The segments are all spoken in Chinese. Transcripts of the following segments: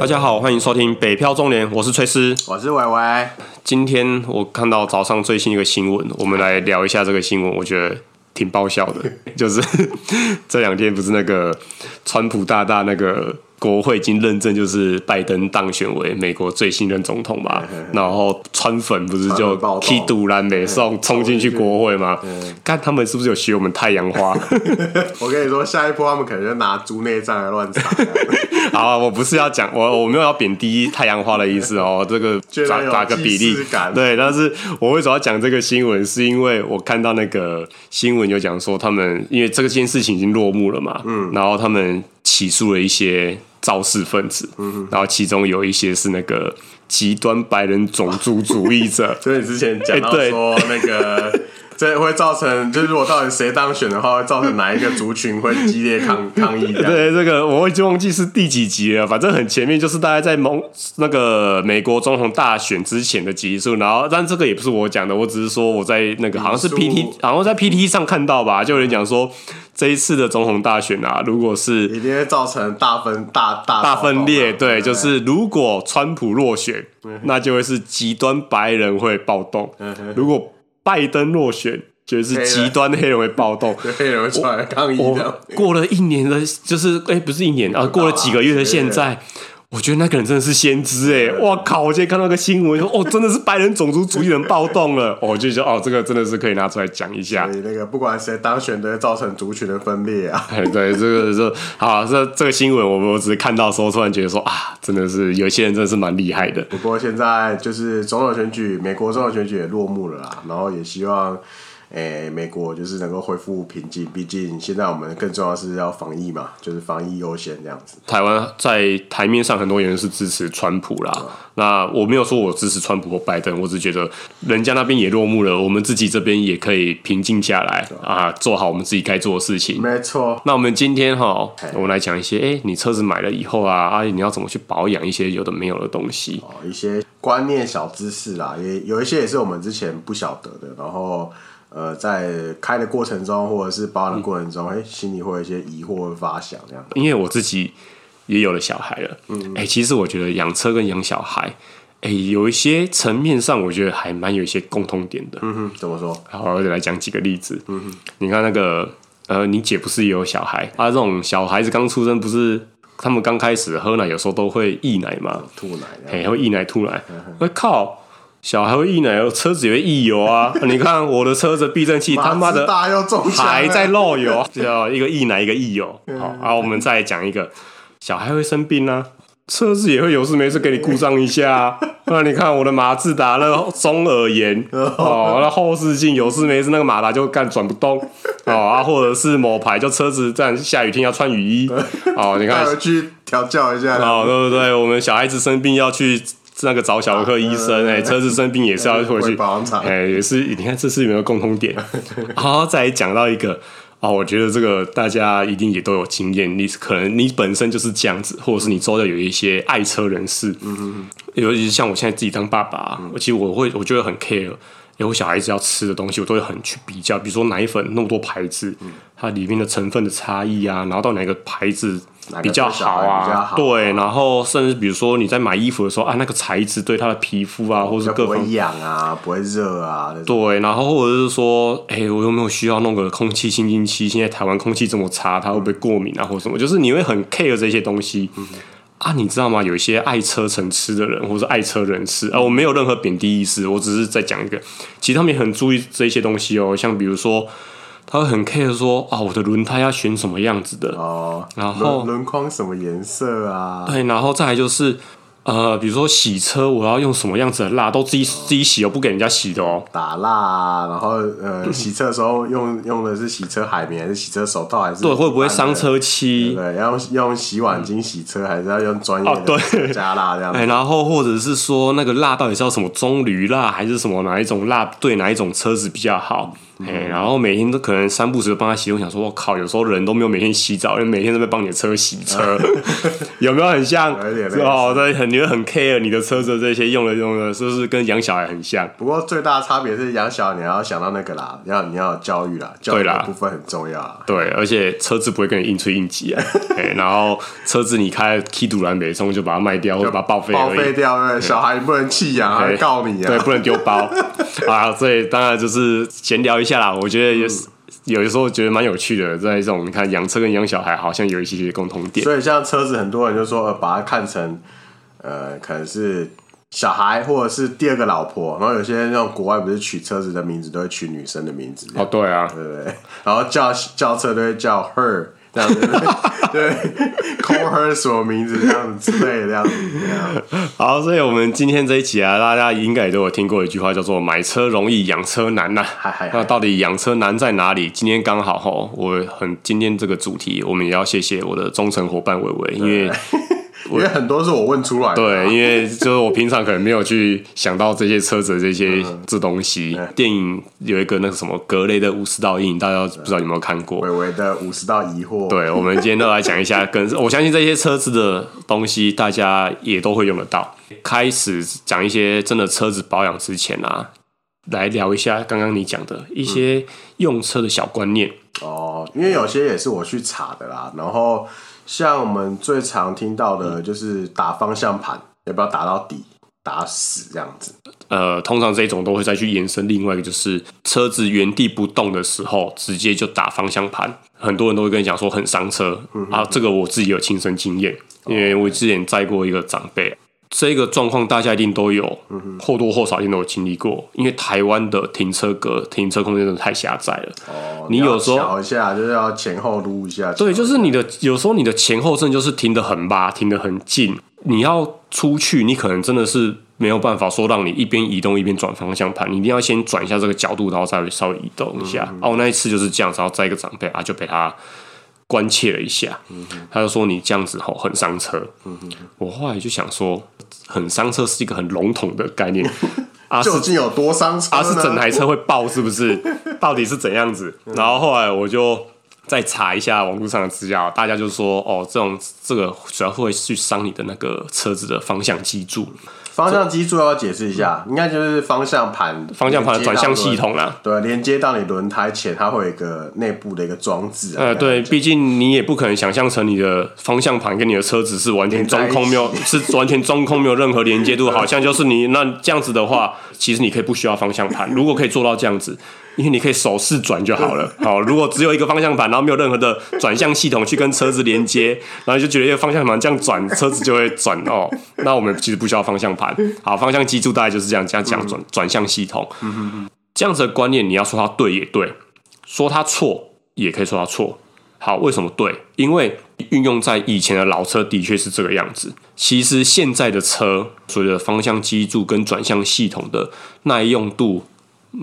大家好，欢迎收听《北漂中年》，我是崔斯，我是伟伟。今天我看到早上最新一个新闻，我们来聊一下这个新闻。我觉得挺爆笑的，就是 这两天不是那个川普大大那个。国会已经认证，就是拜登当选为美国最新任总统嘛，然后川粉不是就踢杜兰美送冲进去国会吗？看他们是不是有学我们太阳花？我跟你说，下一波他们可能就拿猪内脏来乱插。好啊，我不是要讲我我没有要贬低太阳花的意思哦，这个打打个比例，对，但是我为什么要讲这个新闻？是因为我看到那个新闻有讲说他们因为这个件事情已经落幕了嘛，嗯，然后他们起诉了一些。肇事分子，然后其中有一些是那个极端白人种族主义者，就是你之前讲到说那个。这会造成，就是如果到底谁当选的话，会造成哪一个族群会激烈抗抗议？对，这个我已经忘记是第几集了，反正很前面，就是大概在蒙那个美国总统大选之前的集数。然后，但这个也不是我讲的，我只是说我在那个好像是 PT，好像在 PT 上看到吧，就有人讲说这一次的总统大选啊，如果是一定会造成大分大大大分裂。对，就是如果川普落选，那就会是极端白人会暴动；如果拜登落选，就是极端黑人会暴动，黑人 会出来抗议的。过了一年的，就是哎、欸，不是一年啊，过了几个月的现在，我觉得那个人真的是先知哎！我靠！我今天看到个新闻说，哦，真的是白人种族主义人暴动了。我就说，哦，这个真的是可以拿出来讲一下。那个不管谁当选，都会造成族群的分裂啊。哎，对，这个是好，这这个新闻，我我只是看到的时候，突然觉得说啊，真的是有些人真的是蛮厉害的。不过现在就是总统选举，美国总统选举也落幕了啦，然后也希望。诶、欸，美国就是能够恢复平静，毕竟现在我们更重要是要防疫嘛，就是防疫优先这样子。台湾在台面上很多人是支持川普啦，嗯、那我没有说我支持川普或拜登，我只觉得人家那边也落幕了，我们自己这边也可以平静下来、嗯、啊，做好我们自己该做的事情。没错。那我们今天哈，我们来讲一些，哎、欸，你车子买了以后啊，阿、啊、姨你要怎么去保养一些有的没有的东西？哦，一些观念小知识啦，也有一些也是我们之前不晓得的，然后。呃，在开的过程中，或者是保养的过程中，哎、嗯欸，心里会有一些疑惑发想这样。因为我自己也有了小孩了，嗯，哎、欸，其实我觉得养车跟养小孩，哎、欸，有一些层面上，我觉得还蛮有一些共通点的。嗯哼，怎么说？好，我就来讲几个例子。嗯哼，你看那个，呃，你姐不是也有小孩？啊，这种小孩子刚出生，不是他们刚开始喝奶，有时候都会溢奶嘛，吐奶，哎，会溢奶吐奶。我、嗯、靠！小孩会溢奶，车子也会溢油啊！你看我的车子避震器他妈的还在漏油，叫一个溢奶，一个溢油。好，然后我们再讲一个，小孩会生病啊，车子也会有事没事给你故障一下啊。那你看我的马自达那个中耳炎哦，那后视镜有事没事那个马达就干转不动哦啊，或者是某牌就车子这样下雨天要穿雨衣哦，你看去调教一下哦，对不对？我们小孩子生病要去。是那个找小儿科医生哎、欸，车子生病也是要回去哎、欸，也是你看这是有没有共同点？好，再讲到一个啊、哦，我觉得这个大家一定也都有经验，你可能你本身就是这样子，或者是你周围有一些爱车人士，嗯嗯，尤其是像我现在自己当爸爸，嗯、其实我会我觉得很 care，因为我小孩子要吃的东西，我都会很去比较，比如说奶粉那么多牌子，嗯、它里面的成分的差异啊，然后到哪个牌子。比较好啊，好对，然后甚至比如说你在买衣服的时候啊，那个材质对他的皮肤啊，或是各方不会痒啊，不会热啊，对，然后或者是说，哎、欸，我有没有需要弄个空气清新机？现在台湾空气这么差，它会不会过敏啊，或者什么？就是你会很 care 这些东西、嗯、啊，你知道吗？有一些爱车成痴的人，或是爱车人士啊，我没有任何贬低意思，我只是在讲一个，其实他们也很注意这些东西哦，像比如说。他会很 care 说啊，我的轮胎要选什么样子的哦，然后轮框什么颜色啊？对，然后再来就是呃，比如说洗车，我要用什么样子的蜡，都自己、哦、自己洗哦，不给人家洗的哦。打蜡啊，然后呃，洗车的时候用用的是洗车海绵还是洗车手套还是？对，会不会伤车漆？对，要用用洗碗巾洗车，还是要用专业的、哦、对加蜡这样子？哎，然后或者是说那个蜡到底是要什么棕榈蜡还是什么哪一种蜡对哪一种车子比较好？哎，然后每天都可能三不时帮他洗。我想说，我靠，有时候人都没有每天洗澡，因为每天都在帮你的车洗车，有没有很像？哦，对，很你会很 care 你的车子这些用了用了，是不是跟养小孩很像？不过最大的差别是养小孩，你要想到那个啦，你要你要教育啦，教育的部分很重要啦。对，而且车子不会跟你硬吹硬挤啊。然后车子你开 K 堵蓝北松就把它卖掉，或者把它报废报废掉，对，小孩不能弃养，还告你啊，对，不能丢包 啊。所以当然就是闲聊一下啦，我觉得也是。有的时候觉得蛮有趣的，在这种你看养车跟养小孩好像有一些些共同点。所以像车子，很多人就说，呃，把它看成，呃，可能是小孩或者是第二个老婆。然后有些那种国外不是取车子的名字都会取女生的名字。哦，对啊，对不对？然后叫叫车都会叫 her。这样子，对，call her 什么名字这样子之类的这样子。好，所以我们今天这一集啊，大家应该也都有听过一句话，叫做“买车容易养车难”呐。那到底养车难在哪里？今天刚好哈，我很今天这个主题，我们也要谢谢我的忠诚伙伴伟伟，因为。因为很多是我问出来的，对，因为就是我平常可能没有去想到这些车子的这些这东西。电影有一个那个什么格雷的五十道阴影，大家不知道有没有看过？伟伟的五十道疑惑。对，我们今天都来讲一下，跟我相信这些车子的东西，大家也都会用得到。开始讲一些真的车子保养之前啊，来聊一下刚刚你讲的一些用车的小观念。哦，因为有些也是我去查的啦，然后。像我们最常听到的就是打方向盘，要不要打到底，打死这样子？呃，通常这种都会再去延伸。另外一个就是车子原地不动的时候，直接就打方向盘，很多人都会跟你讲说很伤车。嗯、哼啊，这个我自己有亲身经验，因为我之前载过一个长辈。这个状况大家一定都有，或多或少一定都有经历过。因为台湾的停车格、停车空间真的太狭窄了。哦，你有时候调一下，就是要前后撸一下。对，就是你的有时候你的前后正就是停得很吧，停得很近。你要出去，你可能真的是没有办法说让你一边移动一边转方向盘，你一定要先转一下这个角度，然后再稍微移动一下。嗯、哦，那一次就是这样子，然后再一个长辈啊，就被他。关切了一下，他就说：“你这样子吼很伤车。嗯哼”我后来就想说，很伤车是一个很笼统的概念 啊，究竟有多伤车？啊，是整台车会爆是不是？到底是怎样子？然后后来我就再查一下网络上的资料，大家就说：“哦，这种这个主要会去伤你的那个车子的方向机柱。”方向机柱要解释一下，应该就是方向盘、方向盘转向系统啦。对，连接到你轮胎前，它会有一个内部的一个装置。呃，对，毕竟你也不可能想象成你的方向盘跟你的车子是完全中空，没有是完全中空，没有任何连接度，好像就是你那这样子的话，其实你可以不需要方向盘。如果可以做到这样子。因为你可以手势转就好了。好，如果只有一个方向盘，然后没有任何的转向系统去跟车子连接，然后就觉得一个方向盘这样转，车子就会转哦。那我们其实不需要方向盘。好，方向机柱大概就是这样这样讲转转向系统。这样子的观念，你要说它对也对，说它错也可以说它错。好，为什么对？因为运用在以前的老车的确是这个样子。其实现在的车，所谓的方向机柱跟转向系统的耐用度。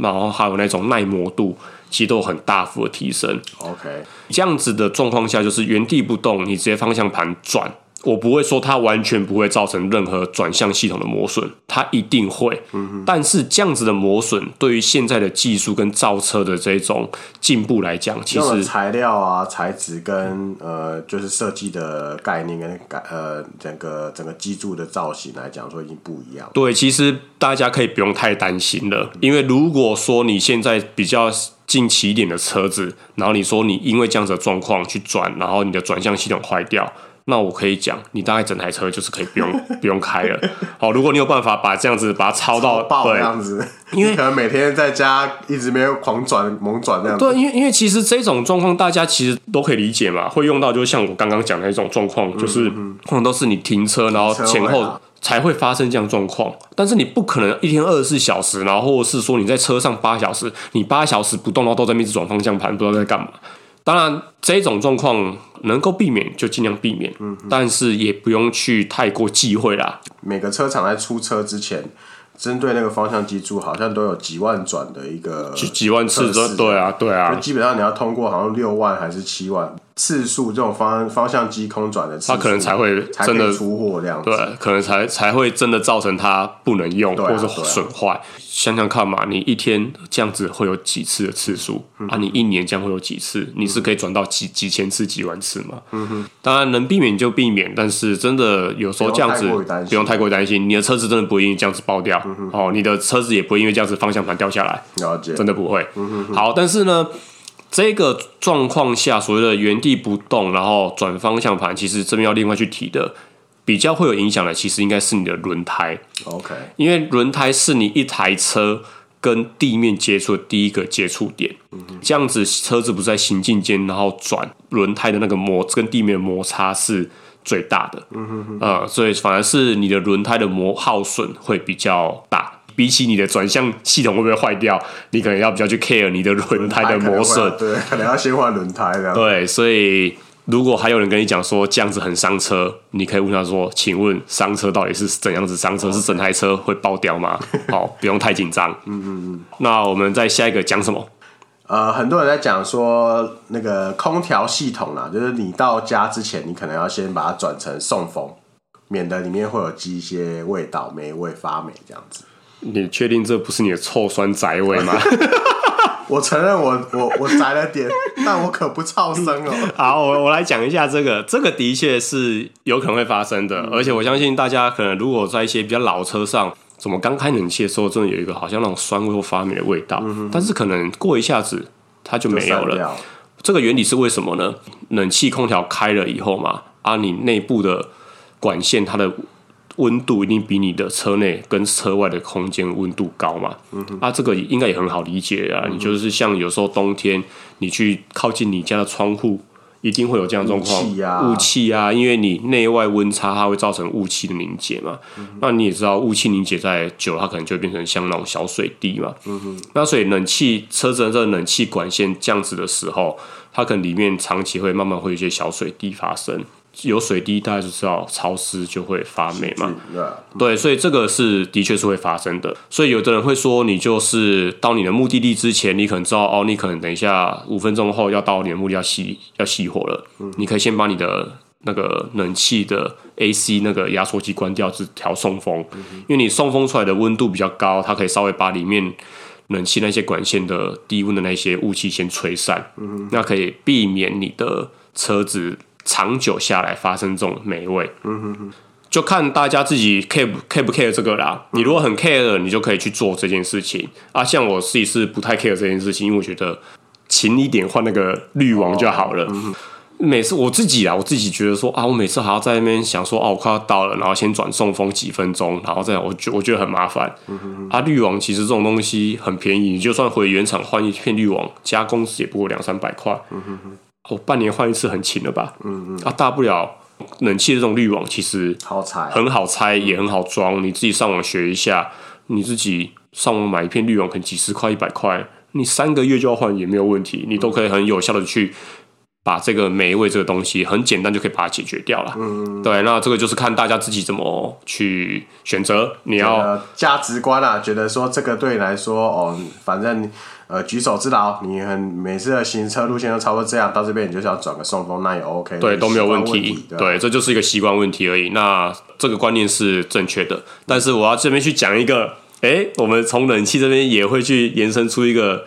然后还有那种耐磨度，其实都有很大幅的提升。OK，这样子的状况下，就是原地不动，你直接方向盘转。我不会说它完全不会造成任何转向系统的磨损，它一定会。嗯、但是这样子的磨损，对于现在的技术跟造车的这种进步来讲，其实材料啊、材质跟呃，就是设计的概念跟改呃，整个整个机柱的造型来讲，说已经不一样。对，其实大家可以不用太担心了，因为如果说你现在比较近期一点的车子，然后你说你因为这样子的状况去转，然后你的转向系统坏掉。那我可以讲，你大概整台车就是可以不用不用开了。好，如果你有办法把这样子把它超到超爆这样子，因为 可能每天在家一直没有狂转猛转这样子。对，因为因为其实这种状况大家其实都可以理解嘛，会用到就是像我刚刚讲的那种状况，就是可能都是你停车然后前后才会发生这样状况。但是你不可能一天二十四小时，然后或者是说你在车上八小时，你八小时不动，然后都在那边转方向盘，不知道在干嘛。当然，这种状况能够避免就尽量避免，嗯，但是也不用去太过忌讳啦。每个车厂在出车之前，针对那个方向机柱，好像都有几万转的一个几几万次，对啊，对啊，就基本上你要通过好像六万还是七万次数，这种方方向机空转的次数，它可能才会真的出货这样子。对，可能才才会真的造成它不能用，啊、或者损坏。啊、想想看嘛，你一天这样子会有几次的次数、嗯、啊？你一年这样会有几次？你是可以转到几几千次、几万次嘛？嗯哼。当然能避免就避免，但是真的有时候这样子不用太过担心，心，你的车子真的不会因为这样子爆掉、嗯、哦，你的车子也不会因为这样子方向盘掉下来。了解，真的不会。好，但是呢，这个状况下所谓的原地不动，然后转方向盘，其实这边要另外去提的，比较会有影响的，其实应该是你的轮胎。OK，因为轮胎是你一台车跟地面接触的第一个接触点。这样子车子不在行进间，然后转轮胎的那个摩跟地面的摩擦是最大的。嗯哼哼，呃，所以反而是你的轮胎的磨耗损会比较大。比起你的转向系统会不会坏掉，你可能要比较去 care 你的轮胎的磨损，对，可能要先换轮胎这样。对，所以如果还有人跟你讲说这样子很伤车，你可以问他说：“请问伤车到底是怎样子伤车？是整台车会爆掉吗？” 好，不用太紧张。嗯嗯嗯。那我们再下一个讲什么？呃，很多人在讲说那个空调系统啦，就是你到家之前，你可能要先把它转成送风，免得里面会有积一些味道、霉味、发霉这样子。你确定这不是你的臭酸宅味吗？我承认我我我宅了点，但我可不超生哦。好，我我来讲一下这个，这个的确是有可能会发生的，嗯、而且我相信大家可能如果在一些比较老车上，怎么刚开冷气的时候，真的有一个好像那种酸味或发霉的味道，嗯、但是可能过一下子它就没有了。这个原理是为什么呢？冷气空调开了以后嘛，啊，你内部的管线它的。温度一定比你的车内跟车外的空间温度高嘛？嗯哼，啊，这个应该也很好理解啊。嗯、你就是像有时候冬天，你去靠近你家的窗户，一定会有这样状况，雾气啊，啊，因为你内外温差，它会造成雾气的凝结嘛。嗯、哼那你也知道，雾气凝结在久了，它可能就会变成像那种小水滴嘛。嗯哼，那所以冷气车子的这个冷气管线这样子的时候，它可能里面长期会慢慢会有一些小水滴发生。有水滴，大家就知道潮湿就会发霉嘛。对，所以这个是的确是会发生的。所以有的人会说，你就是到你的目的地之前，你可能知道哦，你可能等一下五分钟后要到你的目的地要熄要熄火了。嗯、你可以先把你的那个冷气的 AC 那个压缩机关掉，只调送风，嗯、因为你送风出来的温度比较高，它可以稍微把里面冷气那些管线的低温的那些雾气先吹散，那可以避免你的车子。长久下来发生这种霉味，嗯哼哼，就看大家自己 care 不 care 不 care 这个啦。你如果很 care，你就可以去做这件事情啊。像我自己是不太 care 这件事情，因为我觉得勤一点换那个滤网就好了。哦嗯、每次我自己啊，我自己觉得说啊，我每次还要在那边想说哦，我快要到了，然后先转送风几分钟，然后再我觉我觉得很麻烦。啊，滤网其实这种东西很便宜，你就算回原厂换一片滤网，加工资也不过两三百块。嗯哼哼哦，半年换一次很勤了吧？嗯嗯，啊，大不了冷气这种滤网其实好拆，很好拆，也很好装。你自己上网学一下，你自己上网买一片滤网，可能几十块、一百块，你三个月就要换也没有问题，你都可以很有效的去把这个霉味这个东西很简单就可以把它解决掉了。嗯，对，那这个就是看大家自己怎么去选择。你要价值观啊，觉得说这个对你来说，哦，反正。呃，举手之劳，你很每次的行车路线都差不多这样，到这边你就是要转个送风，那也 OK，对，都没有问题，对，对，这就是一个习惯问题而已。那这个观念是正确的，但是我要这边去讲一个，哎、欸，我们从冷气这边也会去延伸出一个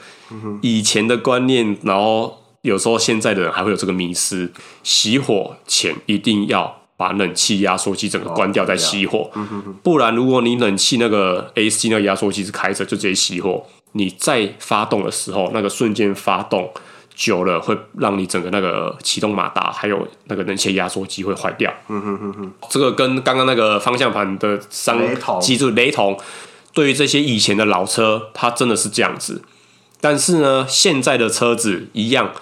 以前的观念，然后有时候现在的人还会有这个迷思，熄火前一定要把冷气压缩机整个关掉再熄火，哦、不然如果你冷气那个 AC 那个压缩机是开着，就直接熄火。你再发动的时候，那个瞬间发动久了，会让你整个那个启动马达还有那个冷气压缩机会坏掉。嗯哼哼哼，这个跟刚刚那个方向盘的伤机制雷同。对于这些以前的老车，它真的是这样子。但是呢，现在的车子一样。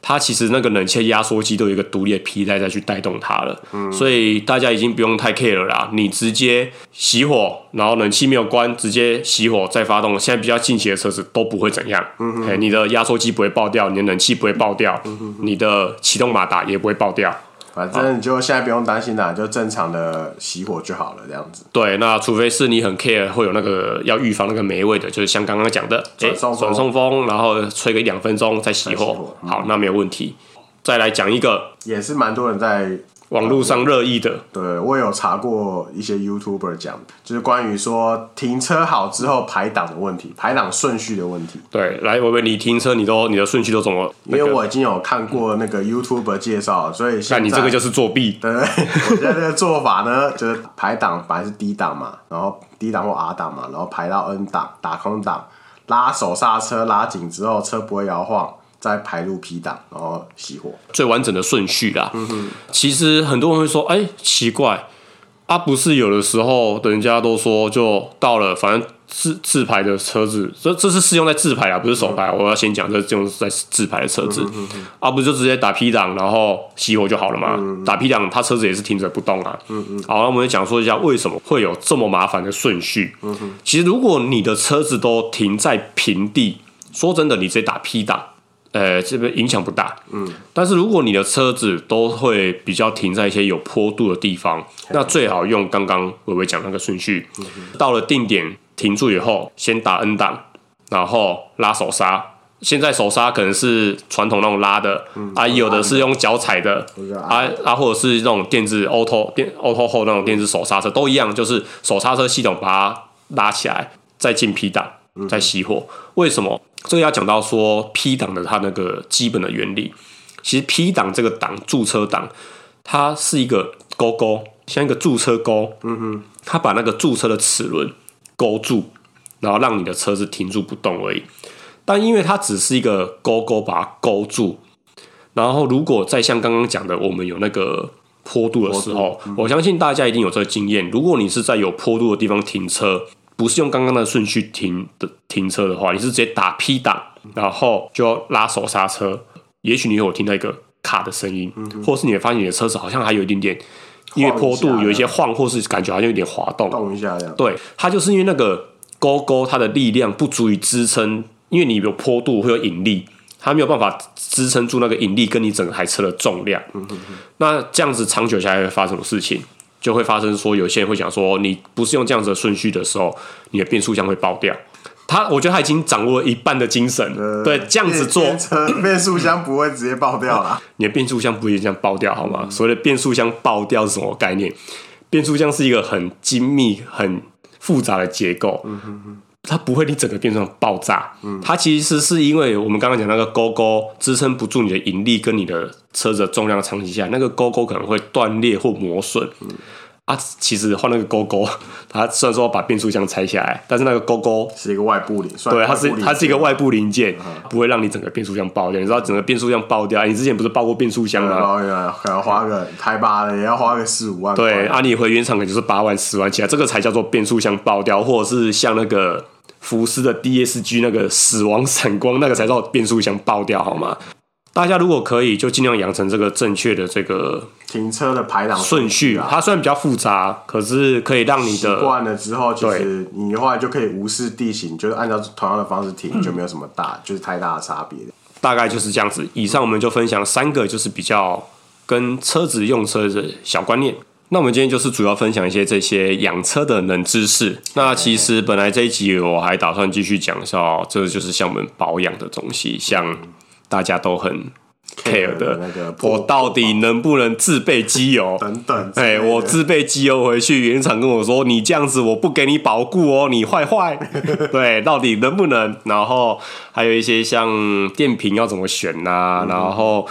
它其实那个冷却压缩机都有一个独立的皮带再去带动它了，嗯、所以大家已经不用太 care 了啦。你直接熄火，然后冷气没有关，直接熄火再发动。现在比较近期的车子都不会怎样，嗯、哼你的压缩机不会爆掉，你的冷气不会爆掉，嗯、你的启动马达也不会爆掉。反正你就现在不用担心啦，就正常的熄火就好了，这样子。对，那除非是你很 care 会有那个要预防那个霉味的，就是像刚刚讲的，转送风，转送风，然后吹个一两分钟再熄火，好，那没有问题。再来讲一个，也是蛮多人在。网络上热议的，对，我有查过一些 YouTuber 讲，就是关于说停车好之后排档的问题，排档顺序的问题。对，来，我问你停车，你都你的顺序都怎么？因为我已经有看过那个 YouTuber 介绍，所以那你这个就是作弊。对，我现在这个做法呢，就是排档本来是 D 档嘛，然后 D 档或 R 档嘛，然后排到 N 档，打空档，拉手刹车拉紧之后，车不会摇晃。再排入 P 档，然后熄火，最完整的顺序啦。嗯哼，其实很多人会说，哎、欸，奇怪，啊，不是有的时候人家都说，就到了，反正自自排的车子，这这是适用在自排啊，不是手排。嗯、我要先讲，这用在自排的车子，嗯、哼啊，不就直接打 P 档，然后熄火就好了嘛？嗯、打 P 档，他车子也是停着不动啊。嗯嗯。好，那我们讲说一下为什么会有这么麻烦的顺序。嗯哼，其实如果你的车子都停在平地，说真的，你直接打 P 档。呃，这边影响不大，嗯，但是如果你的车子都会比较停在一些有坡度的地方，那最好用刚刚伟伟讲那个顺序，嗯、到了定点停住以后，先打 N 档，然后拉手刹。现在手刹可能是传统那种拉的，嗯、啊，有的是用脚踩的，啊啊，或者是那种电子 auto 电 auto hold 那种电子手刹车都一样，就是手刹车系统把它拉起来，再进 P 档，再熄火。嗯、为什么？这个要讲到说 P 档的它那个基本的原理，其实 P 档这个档驻车档，它是一个勾勾，像一个驻车钩，嗯哼，它把那个驻车的齿轮勾住，然后让你的车子停住不动而已。但因为它只是一个勾勾把它勾住，然后如果再像刚刚讲的，我们有那个坡度的时候，我相信大家一定有这个经验。如果你是在有坡度的地方停车，不是用刚刚的顺序停的停车的话，你是直接打 P 档，然后就拉手刹车，也许你有听到一个卡的声音，嗯、或是你会发现你的车子好像还有一点点，因为坡度有一些晃，或是感觉好像有点滑动，动一下这样。对，它就是因为那个勾勾它的力量不足以支撑，因为你有坡度会有引力，它没有办法支撑住那个引力跟你整台车的重量。嗯、哼哼那这样子长久下来会发生什么事情？就会发生说，有些人会讲说，你不是用这样子的顺序的时候，你的变速箱会爆掉。他，我觉得他已经掌握了一半的精神，呃、对，这样子做，变速箱不会直接爆掉啦。你的变速箱不会这样爆掉，好吗？嗯、所谓的变速箱爆掉是什么概念？变速箱是一个很精密、很复杂的结构。嗯哼哼它不会，你整个变成爆炸。嗯，它其实是因为我们刚刚讲那个勾勾支撑不住你的引力跟你的车子的重量长期下，那个勾勾可能会断裂或磨损。嗯。啊，其实换那个勾勾，它虽然说把变速箱拆下来，但是那个勾勾是一个外部零，对，它是它是一个外部零件，不会让你整个变速箱爆掉。你知道整个变速箱爆掉，你之前不是爆过变速箱吗？可能花个台八的也要花个四五万。对，啊，你回原厂可能就是八万、十万起来，这个才叫做变速箱爆掉，或者是像那个福斯的 DSG 那个死亡闪光，那个才叫变速箱爆掉，好吗？大家如果可以，就尽量养成这个正确的这个停车的排档顺序。啊它虽然比较复杂，可是可以让你的习惯了之后，就是你的话就可以无视地形，就是按照同样的方式停，就没有什么大，就是太大的差别。大概就是这样子。以上我们就分享三个，就是比较跟车子用车的小观念。那我们今天就是主要分享一些这些养车的冷知识。那其实本来这一集我还打算继续讲一下，这个就是像我们保养的东西，像。大家都很 care 的，那个我到底能不能自备机油？等等，哎，我自备机油回去，原厂跟我说，你这样子我不给你保固哦，你坏坏。对，到底能不能？然后还有一些像电瓶要怎么选呐、啊？嗯、然后。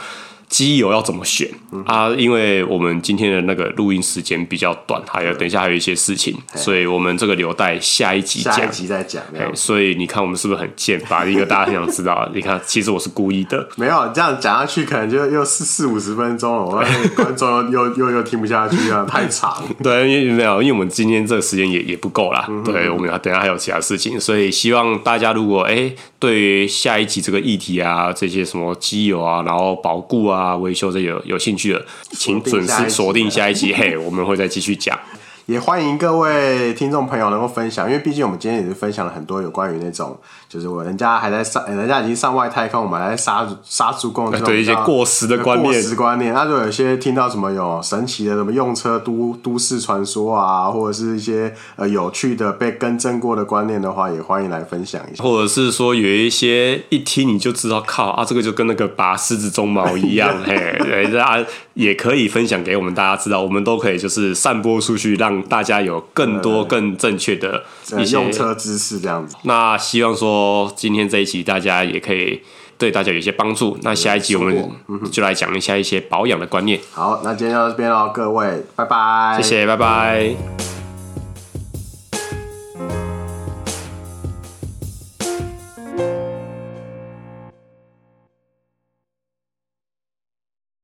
机油要怎么选、嗯、啊？因为我们今天的那个录音时间比较短，还有等一下还有一些事情，所以我们这个留待下一集讲。下一集再讲。所以你看我们是不是很贱？把一个大家很想知道，你看其实我是故意的。没有这样讲下去，可能就又四四五十分钟了，我 观众又又又听不下去啊，太长。对，因为没有，因为我们今天这个时间也也不够啦。嗯、对，我们要等下还有其他事情，所以希望大家如果哎、欸，对于下一集这个议题啊，这些什么机油啊，然后保固啊，维修这些有有兴趣的，请准时锁定下一集。嘿，我们会再继续讲。也欢迎各位听众朋友能够分享，因为毕竟我们今天也是分享了很多有关于那种，就是我人家还在上，人家已经上外太空，我们还在杀杀猪工这种对一些过时的观念，过时观念。那如果有些听到什么有神奇的什么用车都都市传说啊，或者是一些呃有趣的被更正过的观念的话，也欢迎来分享一下。或者是说有一些一听你就知道靠啊，这个就跟那个拔狮子鬃毛一样，嘿，对，大家也可以分享给我们大家知道，我们都可以就是散播出去，让大家有更多更正确的一些用车知识这样子。那希望说今天这一期大家也可以对大家有一些帮助。那下一集我们就来讲一下一些保养的观念。好，那今天就到这边喽，各位，拜拜，谢谢，拜拜。